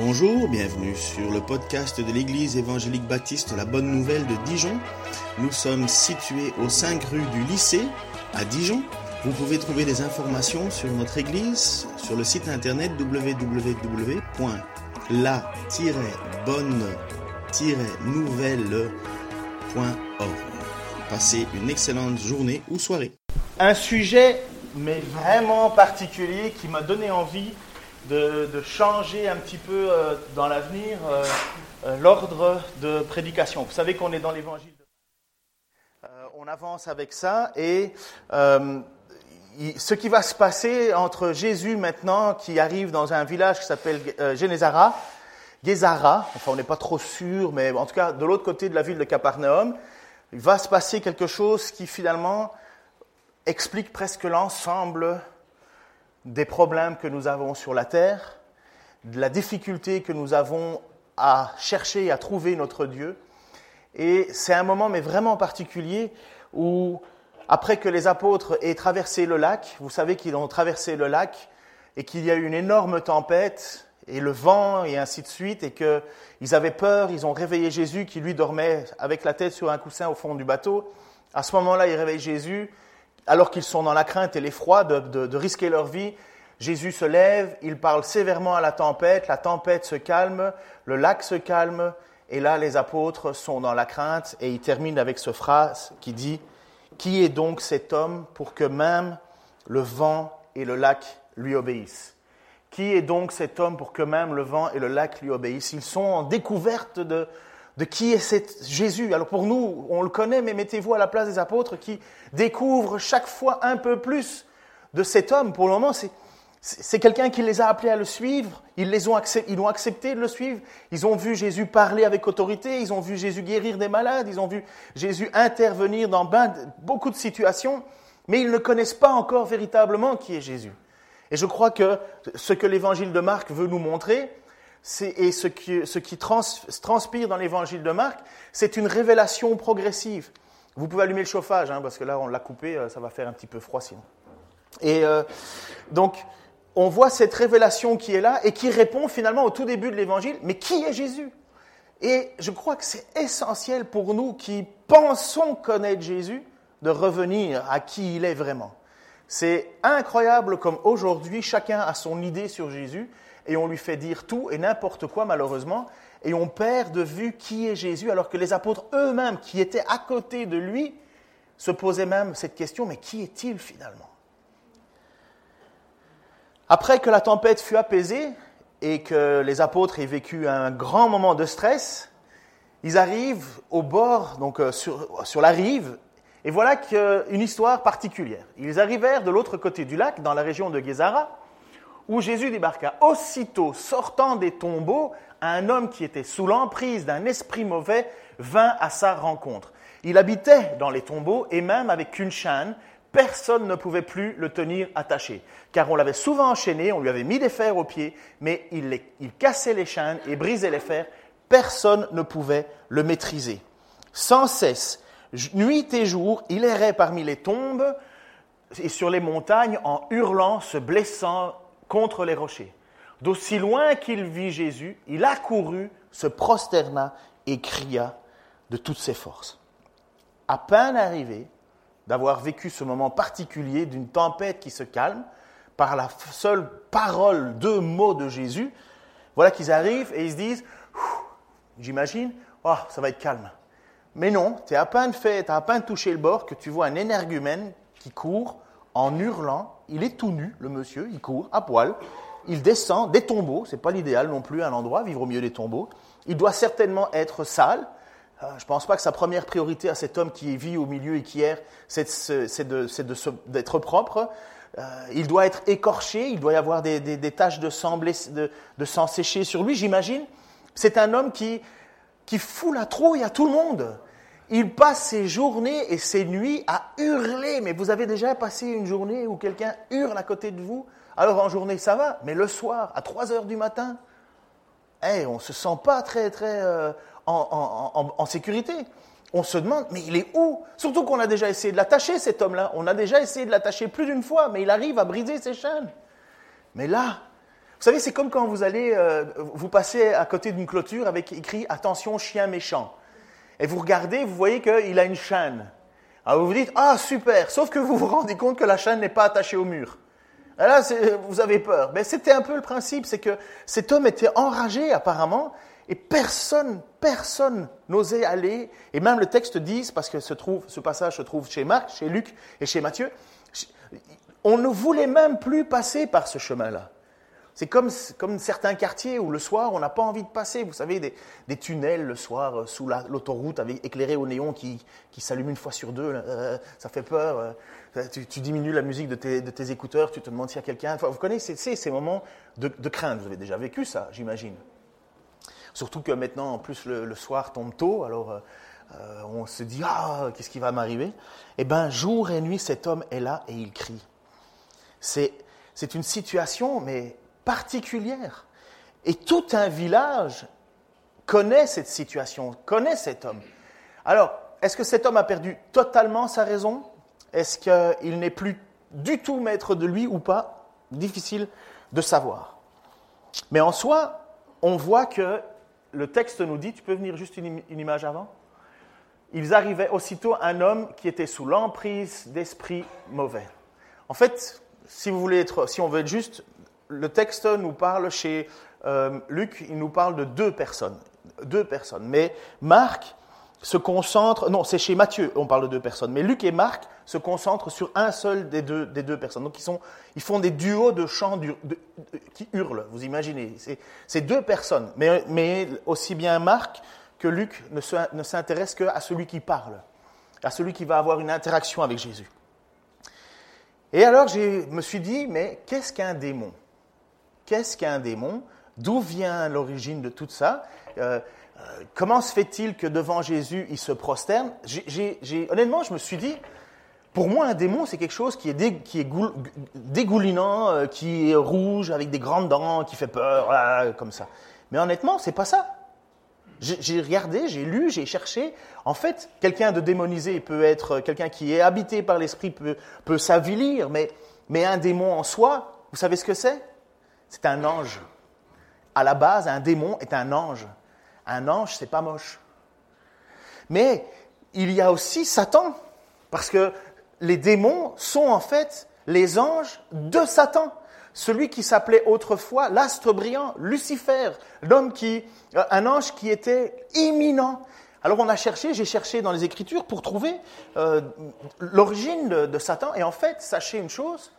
Bonjour, bienvenue sur le podcast de l'Église évangélique baptiste La Bonne Nouvelle de Dijon. Nous sommes situés aux 5 rue du lycée à Dijon. Vous pouvez trouver des informations sur notre Église sur le site internet www.la-bonne-nouvelle.org. Passez une excellente journée ou soirée. Un sujet, mais vraiment particulier, qui m'a donné envie de, changer un petit peu euh, dans l'avenir euh, euh, l'ordre de prédication. Vous savez qu'on est dans l'évangile. on avance avec ça et ce qui va se passer entre Jésus maintenant qui arrive dans un village qui s'appelle Génézara, Gézara, enfin on n'est pas trop sûr, mais en tout cas de l'autre côté de la ville de Capernaum, il va se passer quelque chose qui finalement explique presque l'ensemble des problèmes que nous avons sur la terre, de la difficulté que nous avons à chercher et à trouver notre Dieu. Et c'est un moment, mais vraiment particulier, où après que les apôtres aient traversé le lac, vous savez qu'ils ont traversé le lac et qu'il y a eu une énorme tempête et le vent et ainsi de suite, et qu'ils avaient peur, ils ont réveillé Jésus qui lui dormait avec la tête sur un coussin au fond du bateau. À ce moment-là, ils réveillent Jésus alors qu'ils sont dans la crainte et l'effroi de, risquer leur vie, Jésus se lève, il parle sévèrement à la tempête, la tempête se calme, le lac se calme, et là les apôtres sont dans la crainte, et il termine avec ce phrase qui dit, Qui est donc cet homme pour que même le vent et le lac lui obéissent? Qui est donc cet homme pour que même le vent et le lac lui obéissent? Ils sont en découverte de, de qui est cet Jésus. Alors pour nous, on le connaît, mais mettez-vous à la place des apôtres qui découvrent chaque fois un peu plus de cet homme. Pour le moment, c'est quelqu'un qui les a appelés à le suivre. Ils, les ont accepté, ils ont accepté de le suivre. Ils ont vu Jésus parler avec autorité. Ils ont vu Jésus guérir des malades. Ils ont vu Jésus intervenir dans beaucoup de situations. Mais ils ne connaissent pas encore véritablement qui est Jésus. Et je crois que ce que l'évangile de Marc veut nous montrer, et ce qui, transpire dans l'évangile de Marc, c'est une révélation progressive. Vous pouvez allumer le chauffage, hein, parce que là, on l'a coupé, euh, ça va faire un petit peu froid sinon. Et euh, donc, on voit cette révélation qui est là et qui répond finalement au tout début de l'évangile, mais qui est Jésus? Et je crois que c'est essentiel pour nous qui pensons connaître Jésus de revenir à qui il est vraiment. C'est incroyable comme aujourd'hui, chacun a son idée sur Jésus et on lui fait dire tout et n'importe quoi malheureusement, et on perd de vue qui est Jésus, alors que les apôtres eux-mêmes qui étaient à côté de lui se posaient même cette question, mais qui est-il finalement? Après que la tempête fut apaisée et que les apôtres aient vécu un grand moment de stress, ils arrivent au bord, donc euh, sur, sur la rive, et voilà une histoire particulière. Ils arrivèrent de l'autre côté du lac, dans la région de Gézara, où Jésus débarqua. Aussitôt, sortant des tombeaux, un homme qui était sous l'emprise d'un esprit mauvais vint à sa rencontre. Il habitait dans les tombeaux et même avec une chaîne, personne ne pouvait plus le tenir attaché, car on l'avait souvent enchaîné, on lui avait mis des fers aux pieds, mais il, cassait les chaînes et brisait les fers, personne ne pouvait le maîtriser. Sans cesse, nuit et jour, il errait parmi les tombes et sur les montagnes en hurlant, se blessant contre les rochers. D'aussi loin qu'il vit Jésus, il accourut, se prosterna et cria de toutes ses forces. À peine arrivé d'avoir vécu ce moment particulier d'une tempête qui se calme par la seule parole, deux mots de Jésus, voilà qu'ils arrivent et ils se disent, j'imagine, oh, ça va être calme. Mais non, tu fait, as à peine touché le bord que tu vois un énergumène qui court en hurlant. Il est tout nu, le monsieur, il court à poil. Il descend des tombeaux, c'est pas l'idéal non plus à l'endroit, vivre au milieu des tombeaux. Il doit certainement être sale. Euh, je ne pense pas que sa première priorité à cet homme qui vit au milieu et qui erre, c'est d'être propre. Euh, il doit être écorché, il doit y avoir des, taches de sang, de, de sang séché sur lui, j'imagine. C'est un homme qui, qui fout la trouille à tout le monde. Il passe ses journées et ses nuits à hurler. Mais vous avez déjà passé une journée où quelqu'un hurle à côté de vous? Alors en journée, ça va, mais le soir, à 3 heures du matin, on ne se sent pas très, très euh, en, sécurité. On se demande, mais il est où? Surtout qu'on a déjà essayé de l'attacher, cet homme-là. On a déjà essayé de l'attacher plus d'une fois, mais il arrive à briser ses chaînes. Mais là, Vous savez, c'est comme quand vous allez, euh, vous passez à côté d'une clôture avec écrit Attention, chien méchant. Et vous regardez, vous voyez qu'il a une chaîne. Alors vous vous dites Ah, super Sauf que vous vous rendez compte que la chaîne n'est pas attachée au mur. Et là, vous avez peur. Mais c'était un peu le principe c'est que cet homme était enragé, apparemment, et personne, personne n'osait aller. Et même le texte dit, parce que ce, passage se trouve chez Marc, chez Luc et chez Matthieu, on ne voulait même plus passer par ce chemin-là. C'est comme, comme certains quartiers où le soir, on n'a pas envie de passer. Vous savez, des, des tunnels le soir euh, sous l'autoroute éclairés au néon qui, qui s'allument une fois sur deux. Euh, ça fait peur. Euh, tu, diminues la musique de tes, de tes, écouteurs, tu te demandes s'il y a quelqu'un. Enfin, vous connaissez ces moments de, de, crainte. Vous avez déjà vécu ça, j'imagine. Surtout que maintenant, en plus, le, soir tombe tôt, alors on se dit Ah, qu'est-ce qui va m'arriver? Eh bien, jour et nuit, cet homme est là et il crie. C'est une situation, mais particulière. Et tout un village connaît cette situation, connaît cet homme. Alors, est-ce que cet homme a perdu totalement sa raison? Est-ce qu'il n'est plus du tout maître de lui ou pas? Difficile de savoir. Mais en soi, on voit que le texte nous dit, tu peux venir juste une, image avant Ils arrivaient aussitôt un homme qui était sous l'emprise d'esprits mauvais. En fait, si vous voulez être, si on veut être juste, le texte nous parle chez euh, Luc, il nous parle de deux personnes. Deux personnes. Mais Marc se concentre, non, c'est chez Matthieu, on parle de deux personnes. Mais Luc et Marc se concentrent sur un seul des deux, personnes. Donc ils, sont, ils font des duos de chants qui hurlent, vous imaginez. C'est deux personnes. Mais, mais, aussi bien Marc que Luc ne s'intéressent qu'à celui qui parle, à celui qui va avoir une interaction avec Jésus. Et alors je me suis dit, mais qu'est-ce qu'un démon? Qu'est-ce qu'un démon D'où vient l'origine de tout ça euh, euh, Comment se fait-il que devant Jésus, il se prosterne? Honnêtement, je me suis dit, pour moi, un démon, c'est quelque chose qui est, dégoulinant, euh, qui est rouge, avec des grandes dents, qui fait peur, comme ça. Mais honnêtement, c'est pas ça. J'ai regardé, j'ai lu, j'ai cherché. En fait, quelqu'un de démonisé peut être quelqu'un qui est habité par l'esprit, peut, s'avilir, mais un démon en soi, vous savez ce que c'est? C'est un ange. À la base, un démon est un ange. Un ange, c'est pas moche. Mais il y a aussi Satan, parce que les démons sont en fait les anges de Satan. Celui qui s'appelait autrefois l'astre brillant, Lucifer, l'homme qui, euh, un ange qui était imminent. Alors on a cherché, j'ai cherché dans les Écritures pour trouver euh, l'origine de, de Satan. Et en fait, sachez une chose,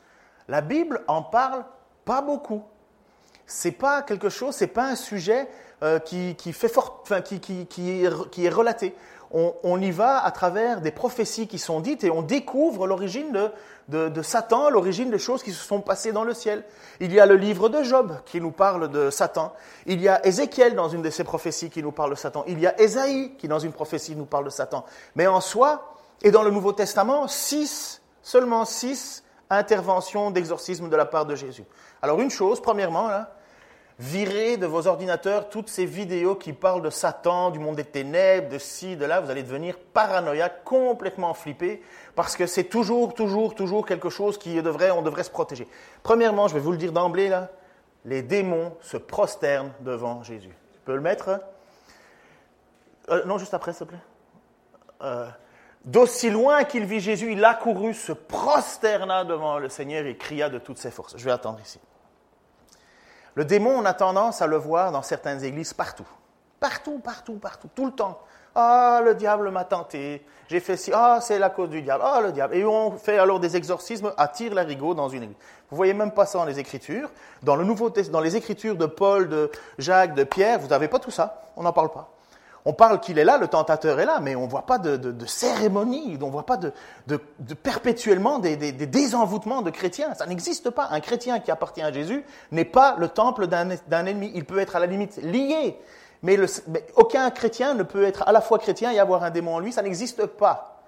la Bible en parle pas beaucoup c'est pas quelque chose, c'est pas un sujet euh, qui, fait fort, enfin, qui, qui, qui, est, qui, relaté. On, on, y va à travers des prophéties qui sont dites et on découvre l'origine de, de, de, Satan, l'origine des choses qui se sont passées dans le ciel. Il y a le livre de Job qui nous parle de Satan. Il y a Ézéchiel dans une de ses prophéties qui nous parle de Satan. Il y a Ésaïe qui dans une prophétie nous parle de Satan. Mais en soi, et dans le Nouveau Testament, six, seulement six interventions d'exorcisme de la part de Jésus. Alors une chose, premièrement, là, Virez de vos ordinateurs toutes ces vidéos qui parlent de Satan, du monde des ténèbres, de ci, de là. Vous allez devenir paranoïaque, complètement flippé, parce que c'est toujours, toujours, toujours quelque chose qui devrait, on devrait se protéger. Premièrement, je vais vous le dire d'emblée là, les démons se prosternent devant Jésus. Tu peux le mettre? Euh, Non, juste après, s'il te plaît. Euh, D'aussi loin qu'il vit Jésus, il accourut, se prosterna devant le Seigneur et cria de toutes ses forces. Je vais attendre ici. Le démon, on a tendance à le voir dans certaines églises partout. Partout, partout, partout, tout le temps. Ah, le diable m'a tenté. J'ai fait ci. Ah, c'est la cause du diable. Ah, le diable. Et on fait alors des exorcismes à tire larigot dans une église. Vous voyez même pas ça dans les Écritures. Dans le Nouveau dans les Écritures de Paul, de Jacques, de Pierre, vous n'avez pas tout ça. On n'en parle pas. On parle qu'il est là, le tentateur est là, mais on ne voit pas de, cérémonie, on ne voit pas de, perpétuellement des, désenvoûtements de chrétiens. Ça n'existe pas. Un chrétien qui appartient à Jésus n'est pas le temple d'un ennemi. Il peut être à la limite lié, mais, mais, aucun chrétien ne peut être à la fois chrétien et avoir un démon en lui. Ça n'existe pas.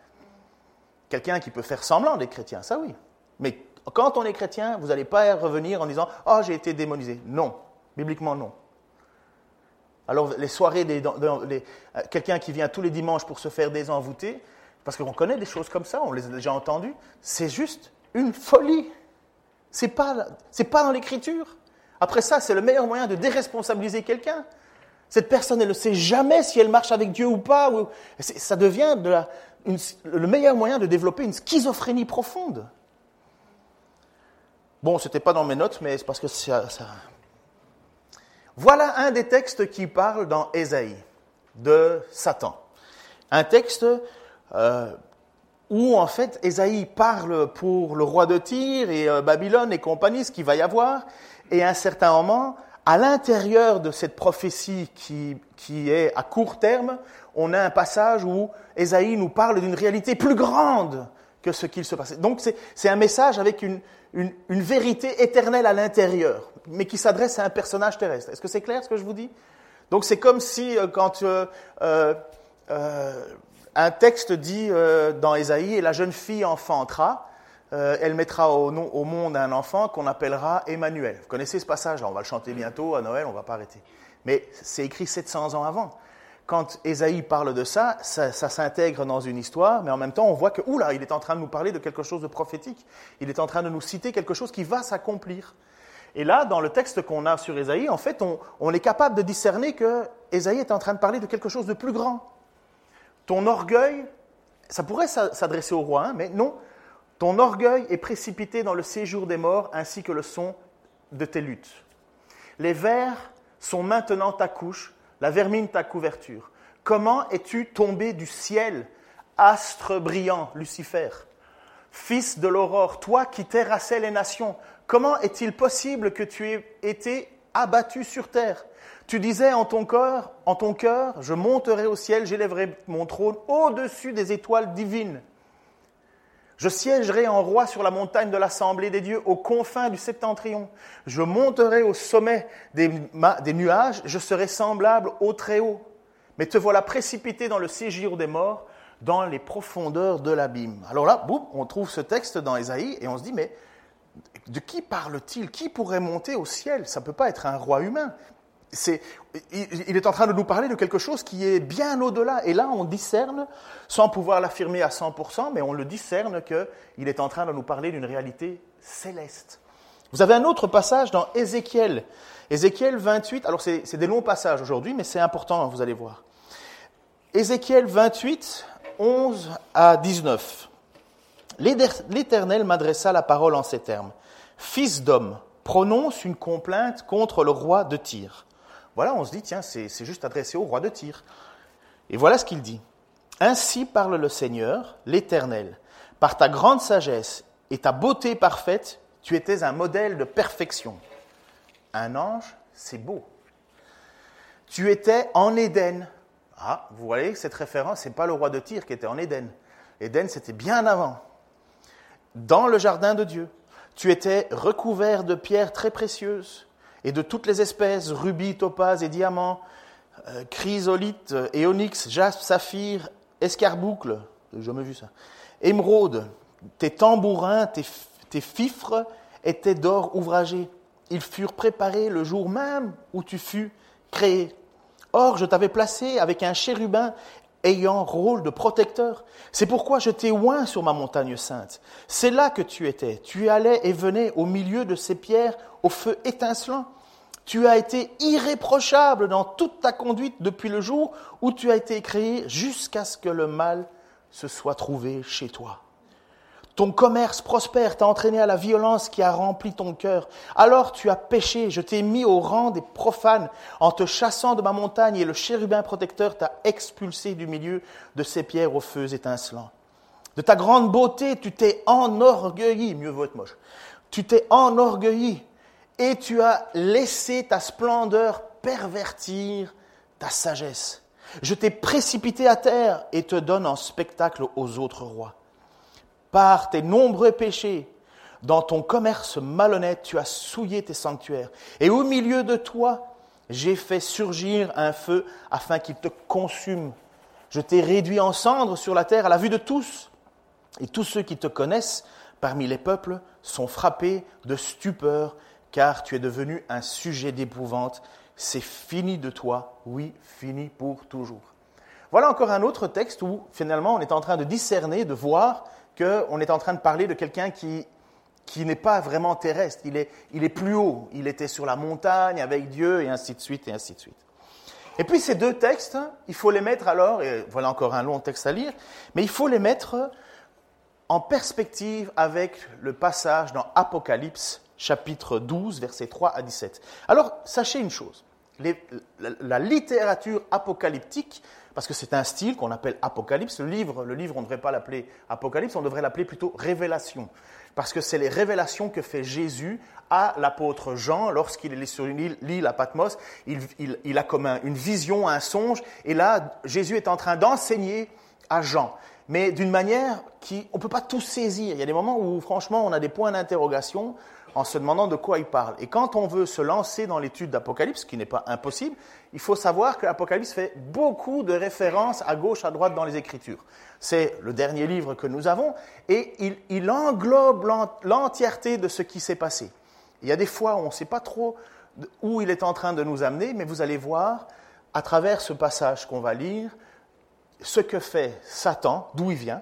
Quelqu'un qui peut faire semblant d'être chrétien, ça oui. Mais quand on est chrétien, vous n'allez pas revenir en disant ⁇ Oh, j'ai été démonisé ⁇ Non, bibliquement non. Alors les soirées, euh, quelqu'un qui vient tous les dimanches pour se faire désenvoûter, parce qu'on connaît des choses comme ça, on les a déjà entendues, c'est juste une folie. C'est pas, c'est pas dans l'écriture. Après ça, c'est le meilleur moyen de déresponsabiliser quelqu'un. Cette personne, elle ne sait jamais si elle marche avec Dieu ou pas. Ça devient le meilleur moyen de développer une schizophrénie profonde. Bon, ce n'était pas dans mes notes, mais c'est parce que ça, Voilà un des textes qui parle dans Ésaïe de Satan. Un texte euh, où en fait Ésaïe parle pour le roi de Tyr et euh, Babylone et compagnie, ce qu'il va y avoir, et à un certain moment, à l'intérieur de cette prophétie qui, qui est à court terme, on a un passage où Ésaïe nous parle d'une réalité plus grande que ce qu'il se passait. Donc c'est un message avec une, une, vérité éternelle à l'intérieur, mais qui s'adresse à un personnage terrestre. Est-ce que c'est clair ce que je vous dis? Donc c'est comme si euh, quand euh, euh, un texte dit dans Ésaïe, et la jeune fille enfantera, elle mettra au, au, monde un enfant qu'on appellera Emmanuel. Vous connaissez ce passage, on va le chanter bientôt à Noël, on ne va pas arrêter. Mais c'est écrit 700 ans avant. Quand Ésaïe parle de ça, ça, s'intègre dans une histoire, mais en même temps, on voit que, oula, il est en train de nous parler de quelque chose de prophétique. Il est en train de nous citer quelque chose qui va s'accomplir. Et là, dans le texte qu'on a sur Ésaïe, en fait, on, on est capable de discerner que Ésaïe est en train de parler de quelque chose de plus grand. Ton orgueil, ça pourrait s'adresser au roi, hein, mais non. Ton orgueil est précipité dans le séjour des morts ainsi que le son de tes luttes. Les vers sont maintenant ta couche, la vermine ta couverture. Comment es-tu tombé du ciel, astre brillant, Lucifer? Fils de l'aurore, toi qui terrassais les nations, comment est-il possible que tu aies été abattu sur terre? Tu disais en ton cœur, en ton cœur, je monterai au ciel, j'élèverai mon trône au-dessus des étoiles divines. Je siégerai en roi sur la montagne de l'assemblée des dieux, aux confins du septentrion. Je monterai au sommet des, nuages, je serai semblable au Très-Haut. Mais te voilà précipité dans le séjour des morts, dans les profondeurs de l'abîme. Alors là, boum, on trouve ce texte dans Ésaïe et on se dit, mais de qui parle-t-il? Qui pourrait monter au ciel? Ça ne peut pas être un roi humain il est en train de nous parler de quelque chose qui est bien au-delà. Et là, on discerne, sans pouvoir l'affirmer à 100%, mais on le discerne qu'il est en train de nous parler d'une réalité céleste. Vous avez un autre passage dans Ézéchiel. Ézéchiel 28, alors c'est des longs passages aujourd'hui, mais c'est important, vous allez voir. Ézéchiel 28, 11 à 19. L'Éternel m'adressa la parole en ces termes. Fils d'homme, prononce une complainte contre le roi de Tyr voilà, on se dit, tiens, c'est juste adressé au roi de Tyr. Et voilà ce qu'il dit. Ainsi parle le Seigneur, l'Éternel. Par ta grande sagesse et ta beauté parfaite, tu étais un modèle de perfection. Un ange, c'est beau. Tu étais en Éden. Ah, vous voyez, cette référence, ce n'est pas le roi de Tyr qui était en Éden. Éden, c'était bien avant. Dans le jardin de Dieu. Tu étais recouvert de pierres très précieuses et de toutes les espèces, rubis, topaz et diamants, euh, chrysolite et onyx, jaspe, saphir, escarboucle, vu ça, émeraude, tes tambourins, tes, tes fifres étaient d'or ouvragé. Ils furent préparés le jour même où tu fus créé. Or, je t'avais placé avec un chérubin ayant rôle de protecteur. C'est pourquoi je t'ai oint sur ma montagne sainte. C'est là que tu étais. Tu allais et venais au milieu de ces pierres au feu étincelant. Tu as été irréprochable dans toute ta conduite depuis le jour où tu as été créé jusqu'à ce que le mal se soit trouvé chez toi. Ton commerce prospère t'a entraîné à la violence qui a rempli ton cœur. Alors tu as péché, je t'ai mis au rang des profanes en te chassant de ma montagne et le chérubin protecteur t'a expulsé du milieu de ces pierres aux feux étincelants. De ta grande beauté, tu t'es enorgueilli, mieux vaut être moche, tu t'es enorgueilli et tu as laissé ta splendeur pervertir ta sagesse. Je t'ai précipité à terre et te donne en spectacle aux autres rois. Par tes nombreux péchés, dans ton commerce malhonnête, tu as souillé tes sanctuaires. Et au milieu de toi, j'ai fait surgir un feu afin qu'il te consume. Je t'ai réduit en cendres sur la terre à la vue de tous. Et tous ceux qui te connaissent parmi les peuples sont frappés de stupeur car tu es devenu un sujet d'épouvante. C'est fini de toi, oui, fini pour toujours. Voilà encore un autre texte où finalement on est en train de discerner, de voir qu'on est en train de parler de quelqu'un qui qui n'est pas vraiment terrestre, il est, il est plus haut, il était sur la montagne avec Dieu, et ainsi de suite, et ainsi de suite. Et puis ces deux textes, il faut les mettre alors, et voilà encore un long texte à lire, mais il faut les mettre en perspective avec le passage dans Apocalypse chapitre 12, versets 3 à 17. Alors, sachez une chose, la, littérature apocalyptique, parce que c'est un style qu'on appelle apocalypse, le livre, le livre on ne devrait pas l'appeler apocalypse, on devrait l'appeler plutôt révélation, parce que c'est les révélations que fait Jésus à l'apôtre Jean lorsqu'il est sur l'île à Patmos. Il, a comme une vision, un songe, et là, Jésus est en train d'enseigner à Jean. Mais d'une manière qui, on ne peut pas tout saisir. Il y a des moments où, franchement, on a des points d'interrogation en se demandant de quoi il parle. Et quand on veut se lancer dans l'étude d'Apocalypse, ce qui n'est pas impossible, il faut savoir que l'Apocalypse fait beaucoup de références à gauche, à droite dans les Écritures. C'est le dernier livre que nous avons et il, il englobe l'entièreté de ce qui s'est passé. Il y a des fois où on ne sait pas trop où il est en train de nous amener, mais vous allez voir à travers ce passage qu'on va lire ce que fait Satan, d'où il vient,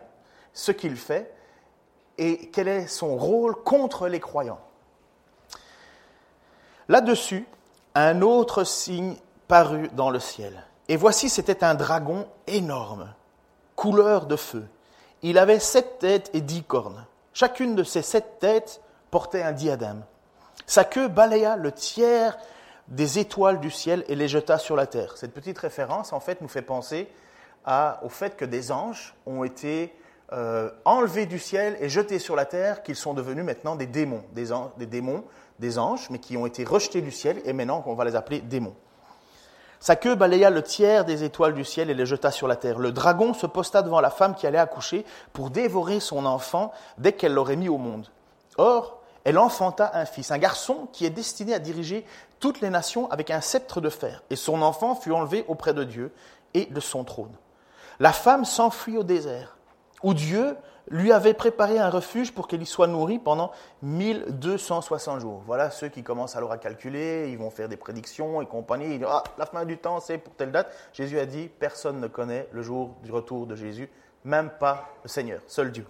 ce qu'il fait et quel est son rôle contre les croyants. Là-dessus, un autre signe parut dans le ciel. Et voici, c'était un dragon énorme, couleur de feu. Il avait sept têtes et dix cornes. Chacune de ces sept têtes portait un diadème. Sa queue balaya le tiers des étoiles du ciel et les jeta sur la terre. Cette petite référence, en fait, nous fait penser au fait que des anges ont été euh, enlevés du ciel et jetés sur la terre, qu'ils sont devenus maintenant des démons, des, des démons des anges, mais qui ont été rejetés du ciel, et maintenant on va les appeler démons. Sa queue balaya le tiers des étoiles du ciel et les jeta sur la terre. Le dragon se posta devant la femme qui allait accoucher pour dévorer son enfant dès qu'elle l'aurait mis au monde. Or, elle enfanta un fils, un garçon qui est destiné à diriger toutes les nations avec un sceptre de fer. Et son enfant fut enlevé auprès de Dieu et de son trône. La femme s'enfuit au désert, où Dieu lui avait préparé un refuge pour qu'elle y soit nourrie pendant 1260 jours. Voilà ceux qui commencent alors à calculer, ils vont faire des prédictions et compagnie. Ils disent, ah, la fin du temps, c'est pour telle date. Jésus a dit, personne ne connaît le jour du retour de Jésus, même pas le Seigneur, seul Dieu.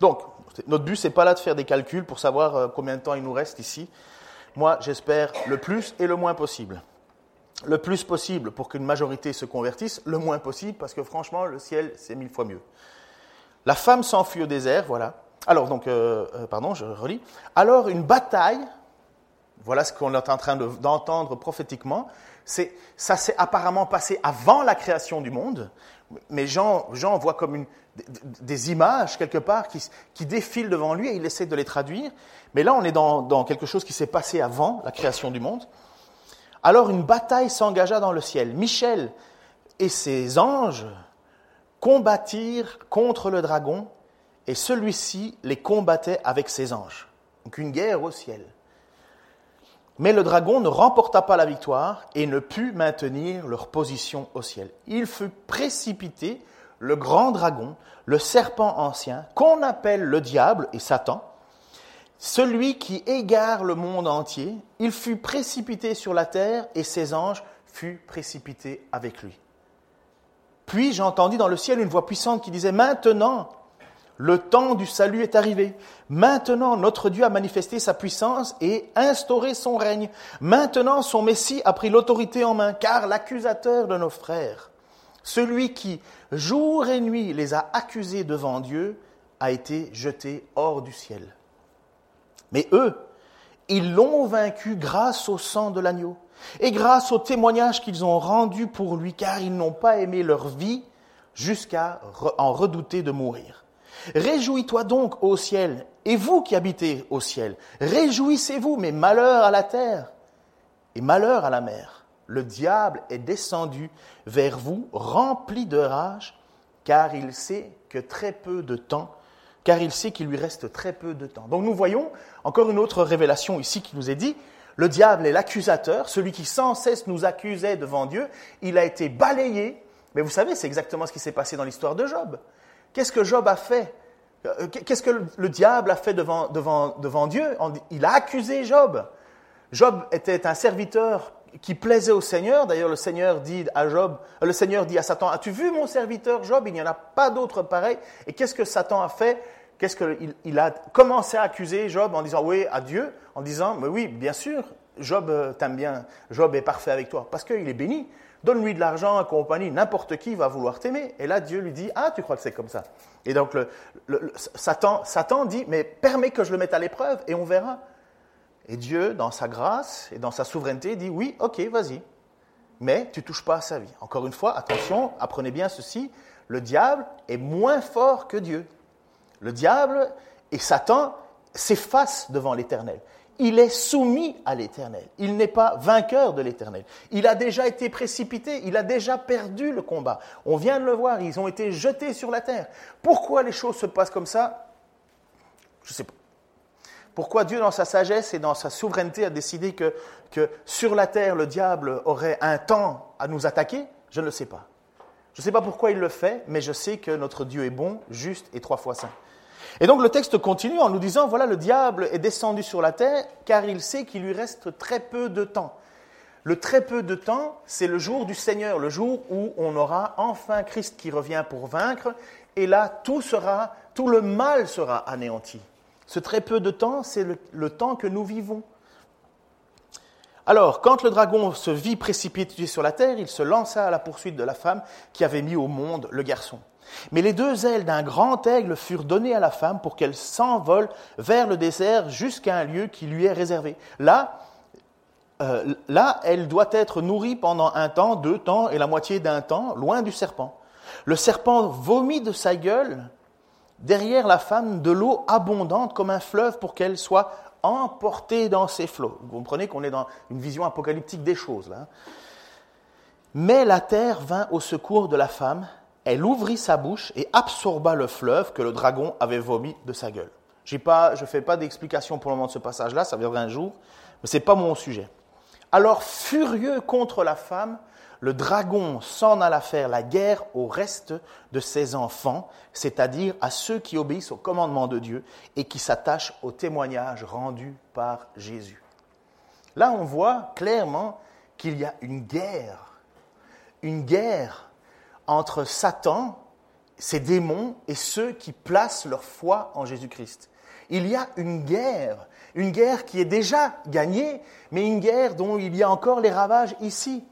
Donc, notre but, c'est pas là de faire des calculs pour savoir euh, combien de temps il nous reste ici. Moi, j'espère le plus et le moins possible. Le plus possible pour qu'une majorité se convertisse, le moins possible parce que franchement, le ciel, c'est mille fois mieux. La femme s'enfuit au désert, voilà. Alors, donc, euh, euh, pardon, je relis. Alors, une bataille, voilà ce qu'on est en train d'entendre prophétiquement, ça s'est apparemment passé avant la création du monde, mais Jean, Jean voit comme des, images quelque part qui, qui, défilent devant lui et il essaie de les traduire. Mais là, on est dans, dans quelque chose qui s'est passé avant la création du monde. Alors une bataille s'engagea dans le ciel. Michel et ses anges combattirent contre le dragon et celui-ci les combattait avec ses anges. Donc une guerre au ciel. Mais le dragon ne remporta pas la victoire et ne put maintenir leur position au ciel. Il fut précipité, le grand dragon, le serpent ancien, qu'on appelle le diable et Satan, celui qui égare le monde entier, il fut précipité sur la terre et ses anges furent précipités avec lui. Puis j'entendis dans le ciel une voix puissante qui disait, Maintenant, le temps du salut est arrivé. Maintenant, notre Dieu a manifesté sa puissance et instauré son règne. Maintenant, son Messie a pris l'autorité en main, car l'accusateur de nos frères, celui qui, jour et nuit, les a accusés devant Dieu, a été jeté hors du ciel. Mais eux, ils l'ont vaincu grâce au sang de l'agneau et grâce au témoignage qu'ils ont rendu pour lui, car ils n'ont pas aimé leur vie jusqu'à en redouter de mourir. Réjouis-toi donc au ciel, et vous qui habitez au ciel, réjouissez-vous, mais malheur à la terre et malheur à la mer. Le diable est descendu vers vous rempli de rage, car il sait que très peu de temps, car il sait qu'il lui reste très peu de temps. Donc nous voyons encore une autre révélation ici qui nous est dit, le diable est l'accusateur, celui qui sans cesse nous accusait devant Dieu. Il a été balayé. Mais vous savez, c'est exactement ce qui s'est passé dans l'histoire de Job. Qu'est-ce que Job a fait? Euh, Qu'est-ce que le diable a fait devant, devant, devant Dieu? Il a accusé Job. Job était un serviteur qui plaisait au Seigneur. D'ailleurs, le Seigneur dit à Job, euh, le Seigneur dit à Satan, as-tu vu mon serviteur Job? Il n'y en a pas d'autre pareil. Et qu'est-ce que Satan a fait? Qu'est-ce qu'il il a commencé à accuser Job en disant oui à Dieu, en disant mais oui, bien sûr, Job euh, t'aime bien, Job est parfait avec toi, parce qu'il est béni. Donne-lui de l'argent et compagnie, n'importe qui va vouloir t'aimer. Et là, Dieu lui dit Ah, tu crois que c'est comme ça? Et donc, Satan, Satan dit Mais permets que je le mette à l'épreuve et on verra. Et Dieu, dans sa grâce et dans sa souveraineté, dit Oui, ok, vas-y. Mais tu touches pas à sa vie. Encore une fois, attention, apprenez bien ceci le diable est moins fort que Dieu. Le diable et Satan s'effacent devant l'Éternel il est soumis à l'Éternel. Il n'est pas vainqueur de l'Éternel. Il a déjà été précipité, il a déjà perdu le combat. On vient de le voir, ils ont été jetés sur la terre. Pourquoi les choses se passent comme ça? Je ne sais pas. Pourquoi Dieu, dans sa sagesse et dans sa souveraineté, a décidé que, que sur la terre, le diable aurait un temps à nous attaquer? Je ne le sais pas. Je ne sais pas pourquoi il le fait, mais je sais que notre Dieu est bon, juste et trois fois saint. Et donc le texte continue en nous disant, voilà, le diable est descendu sur la terre car il sait qu'il lui reste très peu de temps. Le très peu de temps, c'est le jour du Seigneur, le jour où on aura enfin Christ qui revient pour vaincre, et là, tout sera, tout le mal sera anéanti. Ce très peu de temps, c'est le, temps que nous vivons. Alors, quand le dragon se vit précipité sur la terre, il se lança à la poursuite de la femme qui avait mis au monde le garçon. Mais les deux ailes d'un grand aigle furent données à la femme pour qu'elle s'envole vers le désert jusqu'à un lieu qui lui est réservé. Là, euh, là, elle doit être nourrie pendant un temps, deux temps et la moitié d'un temps, loin du serpent. Le serpent vomit de sa gueule derrière la femme de l'eau abondante comme un fleuve pour qu'elle soit emportée dans ses flots. Vous comprenez qu'on est dans une vision apocalyptique des choses là. Hein. Mais la terre vint au secours de la femme elle ouvrit sa bouche et absorba le fleuve que le dragon avait vomi de sa gueule. Je ne fais pas d'explication pour le moment de ce passage-là, ça viendra un jour, mais ce n'est pas mon sujet. Alors, furieux contre la femme, le dragon s'en alla faire la guerre au reste de ses enfants, c'est-à-dire à ceux qui obéissent au commandement de Dieu et qui s'attachent au témoignage rendu par Jésus. Là, on voit clairement qu'il y a une guerre, une guerre entre Satan, ses démons, et ceux qui placent leur foi en Jésus-Christ. Il y a une guerre, une guerre qui est déjà gagnée, mais une guerre dont il y a encore les ravages ici.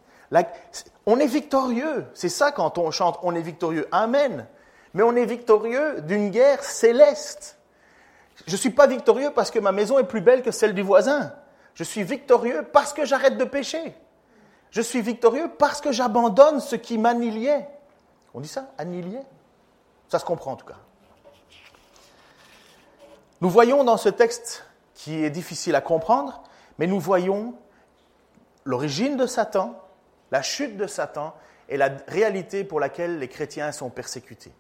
on est victorieux, c'est ça quand on chante, on est victorieux, Amen. Mais on est victorieux d'une guerre céleste. Je ne suis pas victorieux parce que ma maison est plus belle que celle du voisin. Je suis victorieux parce que j'arrête de pécher. Je suis victorieux parce que j'abandonne ce qui m'annihilait. On dit ça Annihilé Ça se comprend en tout cas. Nous voyons dans ce texte qui est difficile à comprendre, mais nous voyons l'origine de Satan, la chute de Satan et la réalité pour laquelle les chrétiens sont persécutés.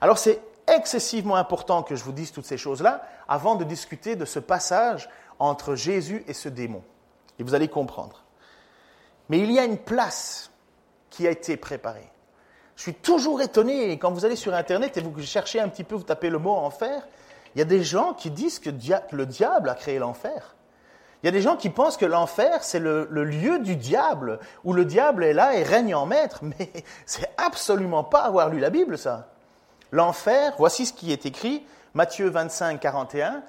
Alors c'est excessivement important que je vous dise toutes ces choses-là avant de discuter de ce passage entre Jésus et ce démon. Et vous allez comprendre. Mais il y a une place qui a été préparée. Je suis toujours étonné, quand vous allez sur Internet et vous cherchez un petit peu, vous tapez le mot enfer, il y a des gens qui disent que le diable a créé l'enfer. Il y a des gens qui pensent que l'enfer, c'est le, lieu du diable, où le diable est là et règne en maître. Mais c'est absolument pas avoir lu la Bible, ça. L'enfer, voici ce qui est écrit, Matthieu 25, 41.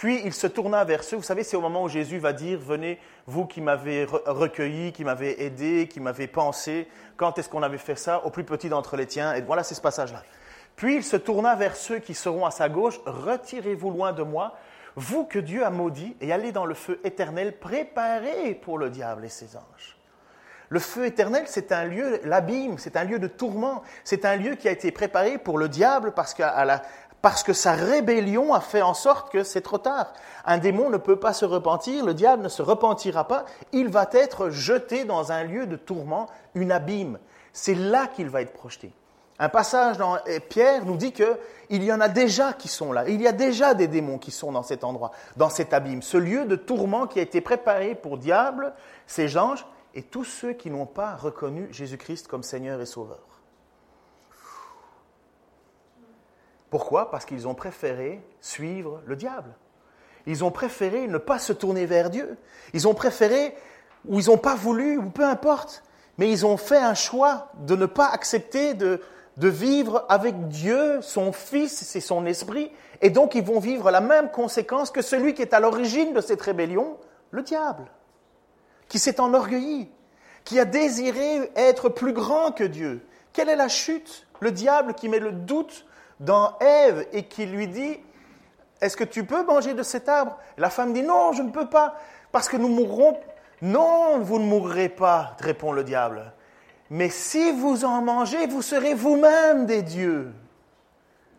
Puis il se tourna vers ceux, vous savez, c'est au moment où Jésus va dire, venez, vous qui m'avez recueilli, qui m'avez aidé, qui m'avez pensé, quand est-ce qu'on avait fait ça Au plus petit d'entre les tiens. Et voilà, c'est ce passage-là. Puis il se tourna vers ceux qui seront à sa gauche, retirez-vous loin de moi, vous que Dieu a maudit, et allez dans le feu éternel préparé pour le diable et ses anges. Le feu éternel, c'est un lieu, l'abîme, c'est un lieu de tourment, c'est un lieu qui a été préparé pour le diable parce qu'à la, parce que sa rébellion a fait en sorte que c'est trop tard. Un démon ne peut pas se repentir, le diable ne se repentira pas, il va être jeté dans un lieu de tourment, une abîme. C'est là qu'il va être projeté. Un passage dans Pierre nous dit qu'il y en a déjà qui sont là, il y a déjà des démons qui sont dans cet endroit, dans cet abîme, ce lieu de tourment qui a été préparé pour diable, ses anges et tous ceux qui n'ont pas reconnu Jésus-Christ comme Seigneur et Sauveur. Pourquoi? Parce qu'ils ont préféré suivre le diable. Ils ont préféré ne pas se tourner vers Dieu. Ils ont préféré, ou ils n'ont pas voulu, ou peu importe, mais ils ont fait un choix de ne pas accepter de, de vivre avec Dieu, son Fils, c'est son esprit, et donc ils vont vivre la même conséquence que celui qui est à l'origine de cette rébellion, le diable, qui s'est enorgueilli, qui a désiré être plus grand que Dieu. Quelle est la chute? Le diable qui met le doute dans Ève et qui lui dit, est-ce que tu peux manger de cet arbre? La femme dit, non, je ne peux pas, parce que nous mourrons. Non, vous ne mourrez pas, répond le diable. Mais si vous en mangez, vous serez vous-même des dieux.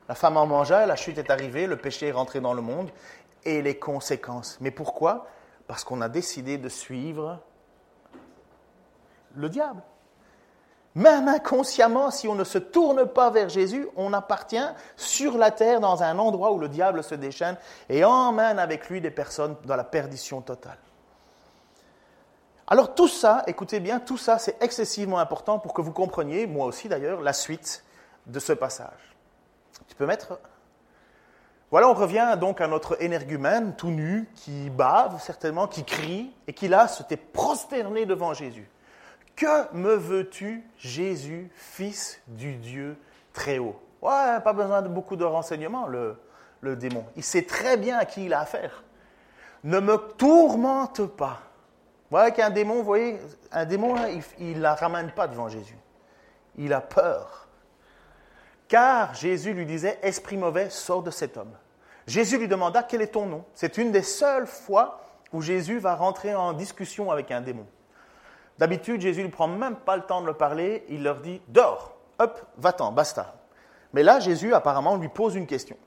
La femme en mangea, la chute est arrivée, le péché est rentré dans le monde et les conséquences. Mais pourquoi? Parce qu'on a décidé de suivre le diable. Même inconsciemment, si on ne se tourne pas vers Jésus, on appartient sur la terre dans un endroit où le diable se déchaîne et emmène avec lui des personnes dans la perdition totale. Alors tout ça, écoutez bien, tout ça c'est excessivement important pour que vous compreniez, moi aussi d'ailleurs, la suite de ce passage. Tu peux mettre? Voilà, on revient donc à notre énergumène tout nu, qui bave certainement, qui crie, et qui là s'était prosterné devant Jésus. Que me veux-tu, Jésus, fils du Dieu très haut? Ouais, pas besoin de beaucoup de renseignements, le, le démon. Il sait très bien à qui il a affaire. Ne me tourmente pas. Voilà qu'un démon, vous voyez, un démon, il ne la ramène pas devant Jésus. Il a peur. Car Jésus lui disait, Esprit mauvais, sors de cet homme. Jésus lui demanda, quel est ton nom? C'est une des seules fois où Jésus va rentrer en discussion avec un démon. D'habitude, Jésus ne prend même pas le temps de le parler, il leur dit Dors, hop, va-t'en, basta. Mais là, Jésus apparemment lui pose une question.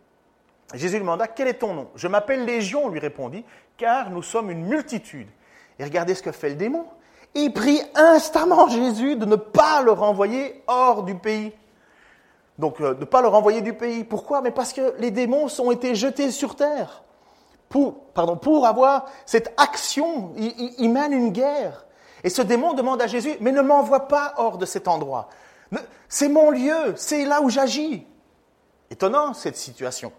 Jésus lui demanda Quel est ton nom? Je m'appelle Légion, lui répondit, car nous sommes une multitude. Et regardez ce que fait le démon. Il prie instamment Jésus de ne pas le renvoyer hors du pays. Donc, euh, de ne pas le renvoyer du pays. Pourquoi? Mais parce que les démons ont été jetés sur terre. Pour, pardon, pour avoir cette action, ils mènent une guerre. Et ce démon demande à Jésus, mais ne m'envoie pas hors de cet endroit. C'est mon lieu, c'est là où j'agis. Étonnant cette situation.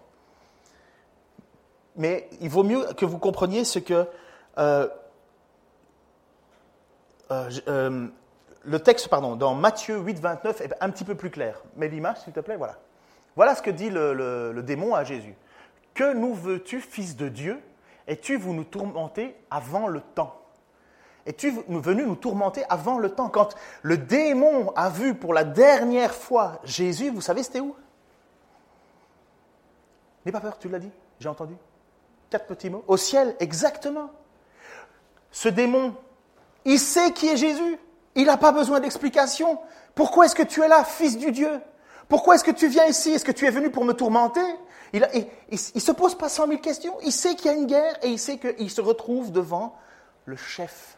Mais il vaut mieux que vous compreniez ce que euh, euh, euh, le texte, pardon, dans Matthieu 8, 29 est un petit peu plus clair. Mets l'image, s'il te plaît, voilà. Voilà ce que dit le, démon à Jésus. Que nous veux-tu, fils de Dieu? Es-tu vous nous tourmenter avant le temps? Es-tu venu nous tourmenter avant le temps? Quand le démon a vu pour la dernière fois Jésus, vous savez, c'était où? N'aie pas peur, tu l'as dit, j'ai entendu. Quatre petits mots. Au ciel, exactement. Ce démon, il sait qui est Jésus. Il n'a pas besoin d'explication. Pourquoi est-ce que tu es là, fils du Dieu? Pourquoi est-ce que tu viens ici? Est-ce que tu es venu pour me tourmenter? Il ne se pose pas cent mille questions. Il sait qu'il y a une guerre et il sait qu'il se retrouve devant le chef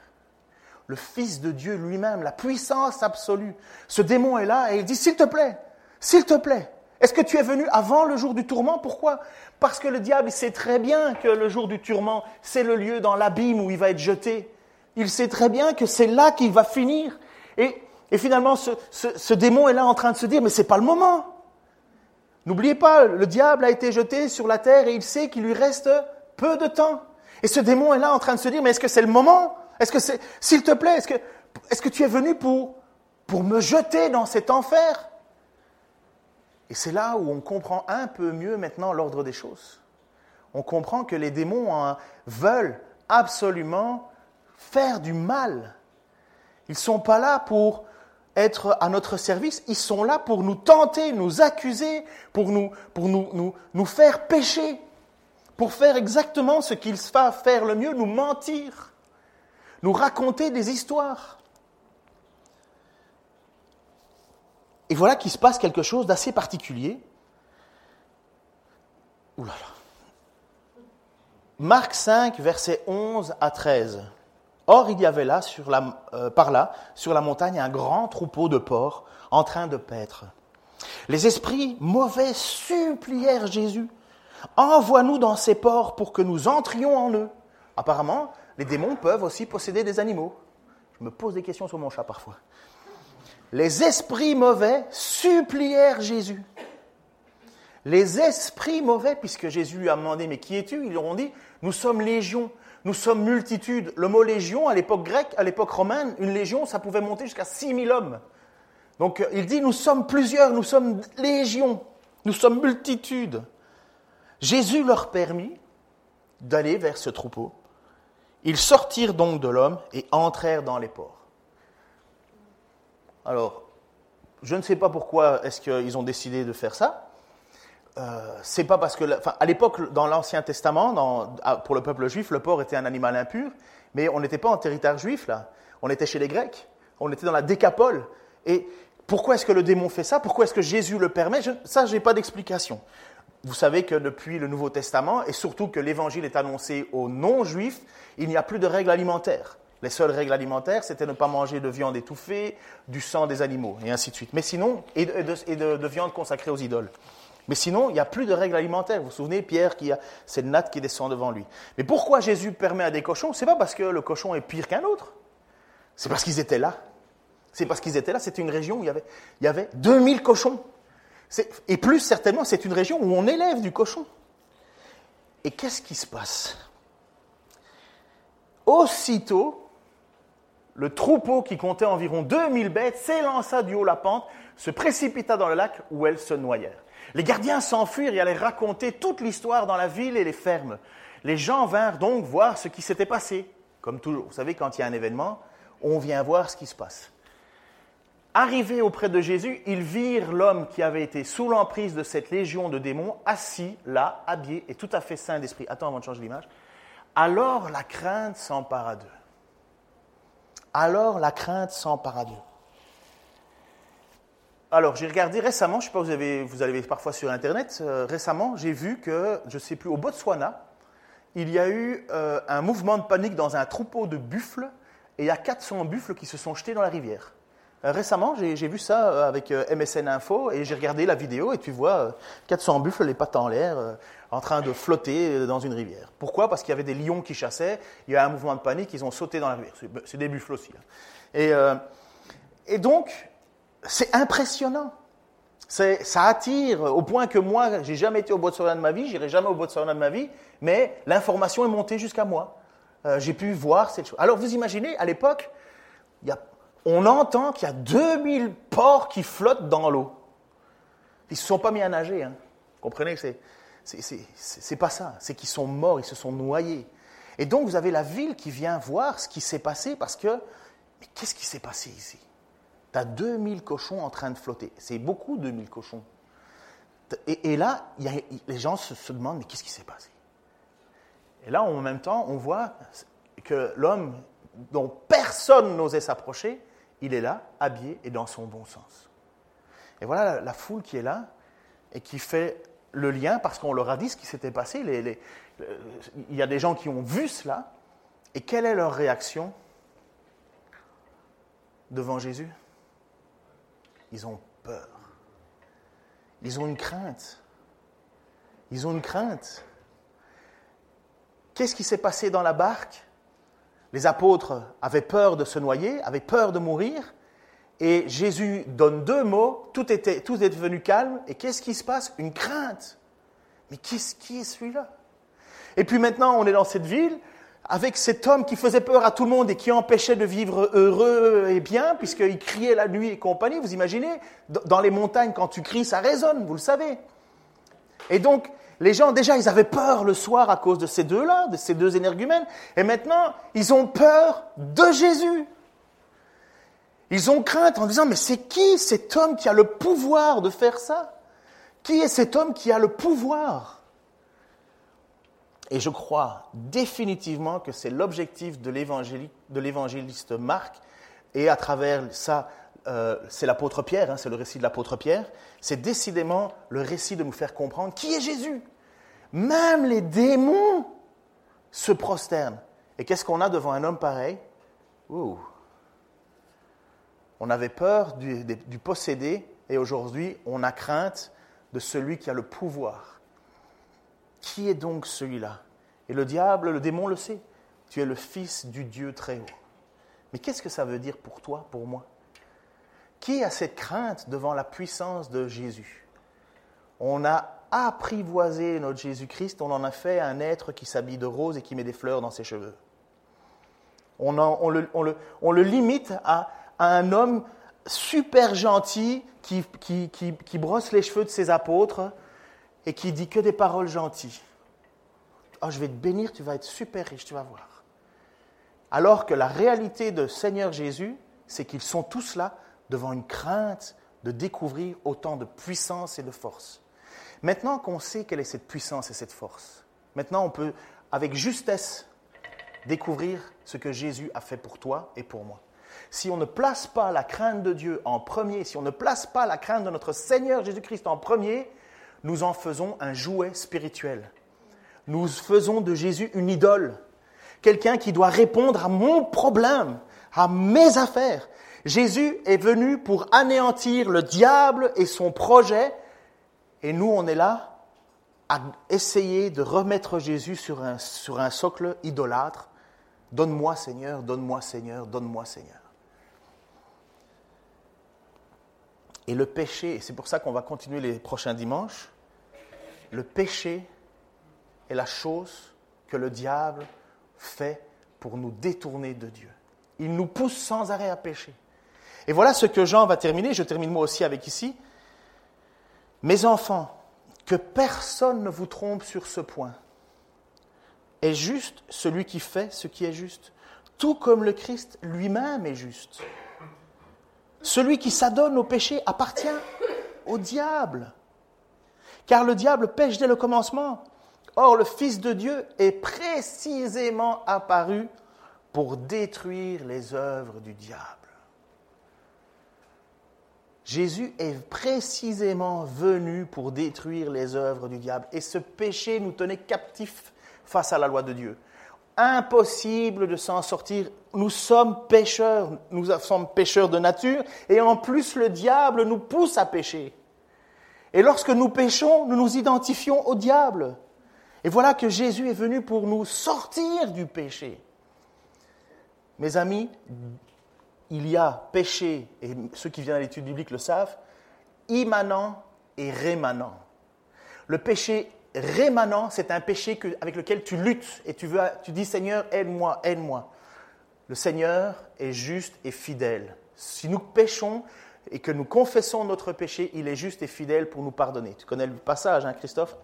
le Fils de Dieu lui-même, la puissance absolue. Ce démon est là et il dit, s'il te plaît, s'il te plaît, est-ce que tu es venu avant le jour du tourment? Pourquoi? Parce que le diable sait très bien que le jour du tourment, c'est le lieu dans l'abîme où il va être jeté. Il sait très bien que c'est là qu'il va finir. Et, finalement, ce, ce, démon est là en train de se dire, mais c'est pas le moment. N'oubliez pas, le diable a été jeté sur la terre et il sait qu'il lui reste peu de temps. Et ce démon est là en train de se dire, mais est-ce que c'est le moment? Est-ce que c'est, s'il te plaît, est-ce que, est-ce que tu es venu pour, me jeter dans cet enfer? Et c'est là où on comprend un peu mieux maintenant l'ordre des choses. On comprend que les démons hein, veulent absolument faire du mal. Ils ne sont pas là pour être à notre service, ils sont là pour nous tenter, nous accuser, pour nous, pour nous, nous, nous faire pécher, pour faire exactement ce qu'ils savent faire le mieux, nous mentir nous raconter des histoires. Et voilà qu'il se passe quelque chose d'assez particulier. Ouh. Marc 5, versets 11 à 13. Or, il y avait là, sur la, euh, par là, sur la montagne, un grand troupeau de porcs en train de paître. Les esprits mauvais supplièrent Jésus Envoie-nous dans ces porcs pour que nous entrions en eux. Apparemment, les démons peuvent aussi posséder des animaux. Je me pose des questions sur mon chat parfois. Les esprits mauvais supplièrent Jésus. Les esprits mauvais, puisque Jésus lui a demandé, mais qui es-tu? Ils lui ont dit, nous sommes légion, nous sommes multitude. Le mot légion, à l'époque grecque, à l'époque romaine, une légion, ça pouvait monter jusqu'à 6000 hommes. Donc il dit, nous sommes plusieurs, nous sommes légions, nous sommes multitudes. Jésus leur permit d'aller vers ce troupeau. Ils sortirent donc de l'homme et entrèrent dans les ports. Alors, je ne sais pas pourquoi est-ce qu'ils ont décidé de faire ça. Euh, c'est pas parce que, à l'époque, dans l'Ancien Testament, pour le peuple juif, le porc était un animal impur, mais on n'était pas en territoire juif là. On était chez les Grecs. On était dans la décapole. Et pourquoi est-ce que le démon fait ça? Pourquoi est-ce que Jésus le permet? Ça, je n'ai pas d'explication. Vous savez que depuis le Nouveau Testament, et surtout que l'Évangile est annoncé aux non-juifs, il n'y a plus de règles alimentaires. Les seules règles alimentaires, c'était ne pas manger de viande étouffée, du sang des animaux, et ainsi de suite. Mais sinon, et de, viande consacrée aux idoles. Mais sinon, il n'y a plus de règles alimentaires. Vous vous souvenez, Pierre, qui a, c'est le natte qui descend devant lui. Mais pourquoi Jésus permet à des cochons? C'est pas parce que le cochon est pire qu'un autre. C'est parce qu'ils étaient là. C'est parce qu'ils étaient là. C'était une région où il y avait, il y avait 2000 cochons. Et plus certainement, c'est une région où on élève du cochon. Et qu'est-ce qui se passe? Aussitôt, le troupeau qui comptait environ 2000 bêtes s'élança du haut la pente, se précipita dans le lac où elles se noyèrent. Les gardiens s'enfuirent et allèrent raconter toute l'histoire dans la ville et les fermes. Les gens vinrent donc voir ce qui s'était passé. Comme toujours, vous savez, quand il y a un événement, on vient voir ce qui se passe. Arrivés auprès de Jésus, ils virent l'homme qui avait été sous l'emprise de cette légion de démons, assis là, habillé et tout à fait sain d'esprit. Attends avant de changer l'image. Alors la crainte s'empara d'eux. Alors la crainte s'empara d'eux. Alors, j'ai regardé récemment, je ne sais pas, vous avez, vous avez parfois sur Internet, euh, récemment, j'ai vu que, je ne sais plus, au Botswana, il y a eu euh, un mouvement de panique dans un troupeau de buffles, et il y a 400 buffles qui se sont jetés dans la rivière. Euh, récemment, j'ai vu ça avec MSN Info, et j'ai regardé la vidéo, et tu vois 400 buffles, les pattes en l'air, en train de flotter dans une rivière. Pourquoi? Parce qu'il y avait des lions qui chassaient, il y a un mouvement de panique, ils ont sauté dans la rivière. C'est des buffles aussi. Hein. Et, donc, c'est impressionnant. Ça attire au point que moi, j'ai jamais été au Botswana de ma vie, j'irai jamais au Botswana de ma vie, mais l'information est montée jusqu'à moi. Euh, j'ai pu voir cette chose. Alors vous imaginez, à l'époque, on entend qu'il y a 2000 porcs qui flottent dans l'eau. Ils ne se sont pas mis à nager. Hein. Vous comprenez c'est, c'est pas ça. C'est qu'ils sont morts, ils se sont noyés. Et donc vous avez la ville qui vient voir ce qui s'est passé parce que, mais qu'est-ce qui s'est passé ici? Tu as 2000 cochons en train de flotter. C'est beaucoup, 2000 cochons. Et, là, les gens se, demandent, mais qu'est-ce qui s'est passé? Et là, en même temps, on voit que l'homme dont personne n'osait s'approcher, il est là, habillé et dans son bon sens. Et voilà la, foule qui est là et qui fait le lien parce qu'on leur a dit ce qui s'était passé. il y a des gens qui ont vu cela. Et quelle est leur réaction devant Jésus? Ils ont peur. Ils ont une crainte. Ils ont une crainte. Qu'est-ce qui s'est passé dans la barque? Les apôtres avaient peur de se noyer, avaient peur de mourir. Et Jésus donne deux mots, tout, était, tout est devenu calme. Et qu'est-ce qui se passe? Une crainte. Mais qu'est-ce qui est celui-là? Et puis maintenant, on est dans cette ville, avec cet homme qui faisait peur à tout le monde et qui empêchait de vivre heureux et bien, puisqu'il criait la nuit et compagnie. Vous imaginez Dans les montagnes, quand tu cries, ça résonne, vous le savez. Et donc, les gens, déjà, ils avaient peur le soir à cause de ces deux-là, de ces deux énergumènes. Et maintenant, ils ont peur de Jésus. Ils ont crainte en disant, mais c'est qui cet homme qui a le pouvoir de faire ça? Qui est cet homme qui a le pouvoir? Et je crois définitivement que c'est l'objectif de l'évangéliste Marc, et à travers ça, euh, c'est l'apôtre Pierre, hein, c'est le récit de l'apôtre Pierre, c'est décidément le récit de nous faire comprendre qui est Jésus. Même les démons se prosternent. Et qu'est-ce qu'on a devant un homme pareil? On avait peur du possédé, et aujourd'hui, on a crainte de celui qui a le pouvoir qui est donc celui-là? Et le diable, le démon le sait. Tu es le fils du Dieu très haut. Mais qu'est-ce que ça veut dire pour toi, pour moi? Qui a cette crainte devant la puissance de Jésus? On a apprivoisé notre Jésus-Christ, on en a fait un être qui s'habille de rose et qui met des fleurs dans ses cheveux. On, le, limite à, un homme super gentil qui, qui, qui, brosse les cheveux de ses apôtres et qui dit que des paroles gentilles. Oh, je vais te bénir, tu vas être super riche, tu vas voir. Alors que la réalité de Seigneur Jésus, c'est qu'ils sont tous là devant une crainte de découvrir autant de puissance et de force. Maintenant qu'on sait quelle est cette puissance et cette force, maintenant on peut, avec justesse, découvrir ce que Jésus a fait pour toi et pour moi. Si on ne place pas la crainte de Dieu en premier, si on ne place pas la crainte de notre Seigneur Jésus-Christ en premier, nous en faisons un jouet spirituel. Nous faisons de Jésus une idole, quelqu'un qui doit répondre à mon problème, à mes affaires. Jésus est venu pour anéantir le diable et son projet, et nous, on est là à essayer de remettre Jésus sur un, sur un socle idolâtre. Donne-moi Seigneur, donne-moi Seigneur, donne-moi Seigneur. Et le péché, et c'est pour ça qu'on va continuer les prochains dimanches, le péché est la chose que le diable fait pour nous détourner de Dieu. Il nous pousse sans arrêt à pécher. Et voilà ce que Jean va terminer, je termine moi aussi avec ici. Mes enfants, que personne ne vous trompe sur ce point. Est juste celui qui fait ce qui est juste, tout comme le Christ lui-même est juste. Celui qui s'adonne au péché appartient au diable. Car le diable pêche dès le commencement. Or, le Fils de Dieu est précisément apparu pour détruire les œuvres du diable. Jésus est précisément venu pour détruire les œuvres du diable. Et ce péché nous tenait captifs face à la loi de Dieu impossible de s'en sortir. Nous sommes pécheurs, nous sommes pécheurs de nature, et en plus le diable nous pousse à pécher. Et lorsque nous péchons, nous nous identifions au diable. Et voilà que Jésus est venu pour nous sortir du péché. Mes amis, il y a péché, et ceux qui viennent à l'étude biblique le savent, immanent et rémanent. Le péché rémanent, c'est un péché avec lequel tu luttes et tu, veux, tu dis Seigneur, aide-moi, aide-moi. Le Seigneur est juste et fidèle. Si nous péchons et que nous confessons notre péché, il est juste et fidèle pour nous pardonner. Tu connais le passage, hein, Christophe?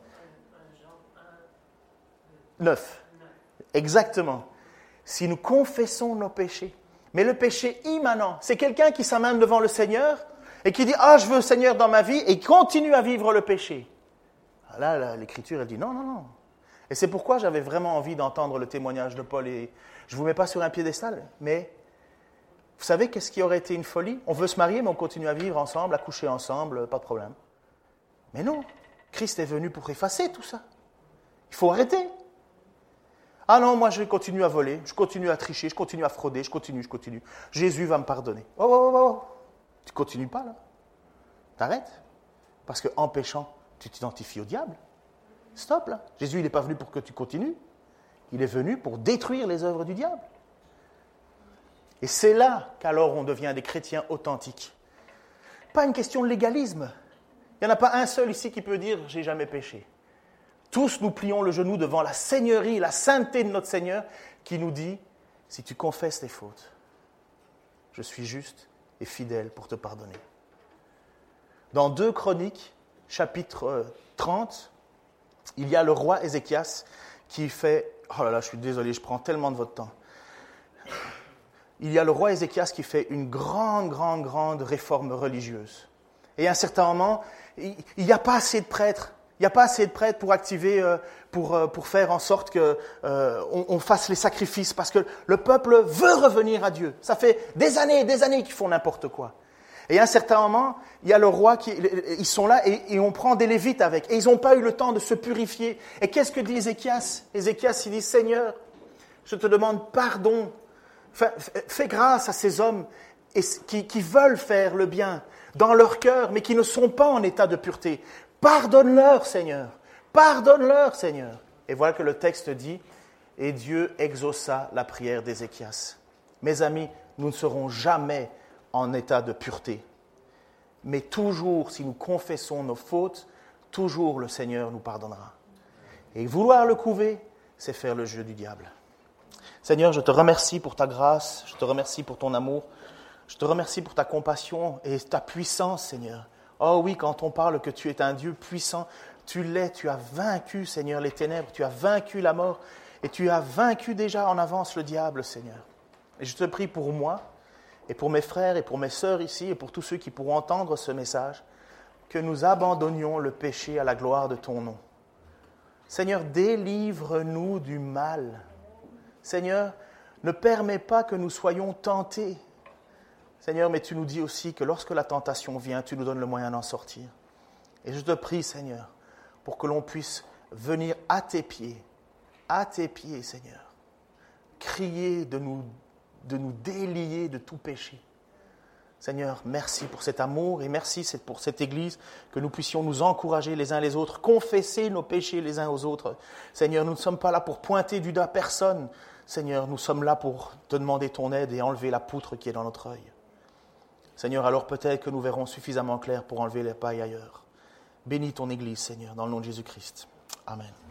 9. Exactement. Si nous confessons nos péchés. Mais le péché immanent, c'est quelqu'un qui s'amène devant le Seigneur et qui dit Ah, je veux le Seigneur dans ma vie et continue à vivre le péché. Là, l'Écriture, elle dit non, non, non. Et c'est pourquoi j'avais vraiment envie d'entendre le témoignage de Paul. Et je ne vous mets pas sur un piédestal, mais vous savez qu'est-ce qui aurait été une folie? On veut se marier, mais on continue à vivre ensemble, à coucher ensemble, pas de problème. Mais non, Christ est venu pour effacer tout ça. Il faut arrêter. Ah non, moi je continue à voler, je continue à tricher, je continue à frauder, je continue, je continue. Jésus va me pardonner. Oh, oh, oh, oh. Tu continues pas là? T'arrêtes? Parce qu'en péchant, tu t'identifies au diable. Stop là. Jésus, il n'est pas venu pour que tu continues. Il est venu pour détruire les œuvres du diable. Et c'est là qu'alors on devient des chrétiens authentiques. Pas une question de légalisme. Il n'y en a pas un seul ici qui peut dire j'ai jamais péché. Tous nous plions le genou devant la seigneurie, la sainteté de notre Seigneur qui nous dit si tu confesses tes fautes, je suis juste et fidèle pour te pardonner. Dans deux chroniques, chapitre 30, euh, il y a le roi Ézéchias qui fait... Oh là là, je suis désolé, je prends tellement de votre temps. Il y a le roi Ézéchias qui fait une grande, grande, grande réforme religieuse. Et à un certain moment, il n'y a pas assez de prêtres. Il n'y a pas assez de prêtres pour activer, euh, pour, euh, pour faire en sorte qu'on on fasse les sacrifices, parce que le peuple veut revenir à Dieu. Ça fait des années et des années qu'ils font n'importe quoi. Et à un certain moment, il y a le roi qui, ils sont là et, on prend des lévites avec. Et ils n'ont pas eu le temps de se purifier. Et qu'est-ce que dit Ézéchias? Ézéchias, il dit, Seigneur, je te demande pardon. Fais, grâce à ces hommes qui, qui veulent faire le bien dans leur cœur, mais qui ne sont pas en état de pureté. Pardonne-leur, Seigneur. Pardonne-leur, Seigneur. Et voilà que le texte dit, et Dieu exauça la prière d'Ézéchias. Mes amis, nous ne serons jamais en état de pureté. Mais toujours, si nous confessons nos fautes, toujours le Seigneur nous pardonnera. Et vouloir le couver, c'est faire le jeu du diable. Seigneur, je te remercie pour ta grâce, je te remercie pour ton amour, Je te remercie pour ta compassion et ta puissance, Seigneur. Oh oui, quand on parle que tu es un Dieu puissant, tu l'es, tu as vaincu, Seigneur, les ténèbres, tu as vaincu la mort et tu as vaincu déjà en avance le diable, Seigneur. Et je te prie pour moi et pour mes frères et pour mes sœurs ici et pour tous ceux qui pourront entendre ce message, que nous abandonnions le péché à la gloire de ton nom. Seigneur, délivre-nous du mal. Seigneur, ne permets pas que nous soyons tentés. Seigneur, mais tu nous dis aussi que lorsque la tentation vient, tu nous donnes le moyen d'en sortir. Et je te prie, Seigneur, pour que l'on puisse venir à tes pieds, à tes pieds, Seigneur, crier de nous, délier de tout péché. Seigneur, merci pour cet amour et merci pour cette Église, que nous puissions nous encourager les uns les autres, confesser nos péchés les uns aux autres. Seigneur, nous ne sommes pas là pour pointer du doigt personne. Seigneur, nous sommes là pour te demander ton aide et enlever la poutre qui est dans notre œil. Seigneur, alors peut-être que nous verrons suffisamment clair pour enlever les pailles ailleurs. Bénis ton Église, Seigneur, dans le nom de Jésus-Christ. Amen.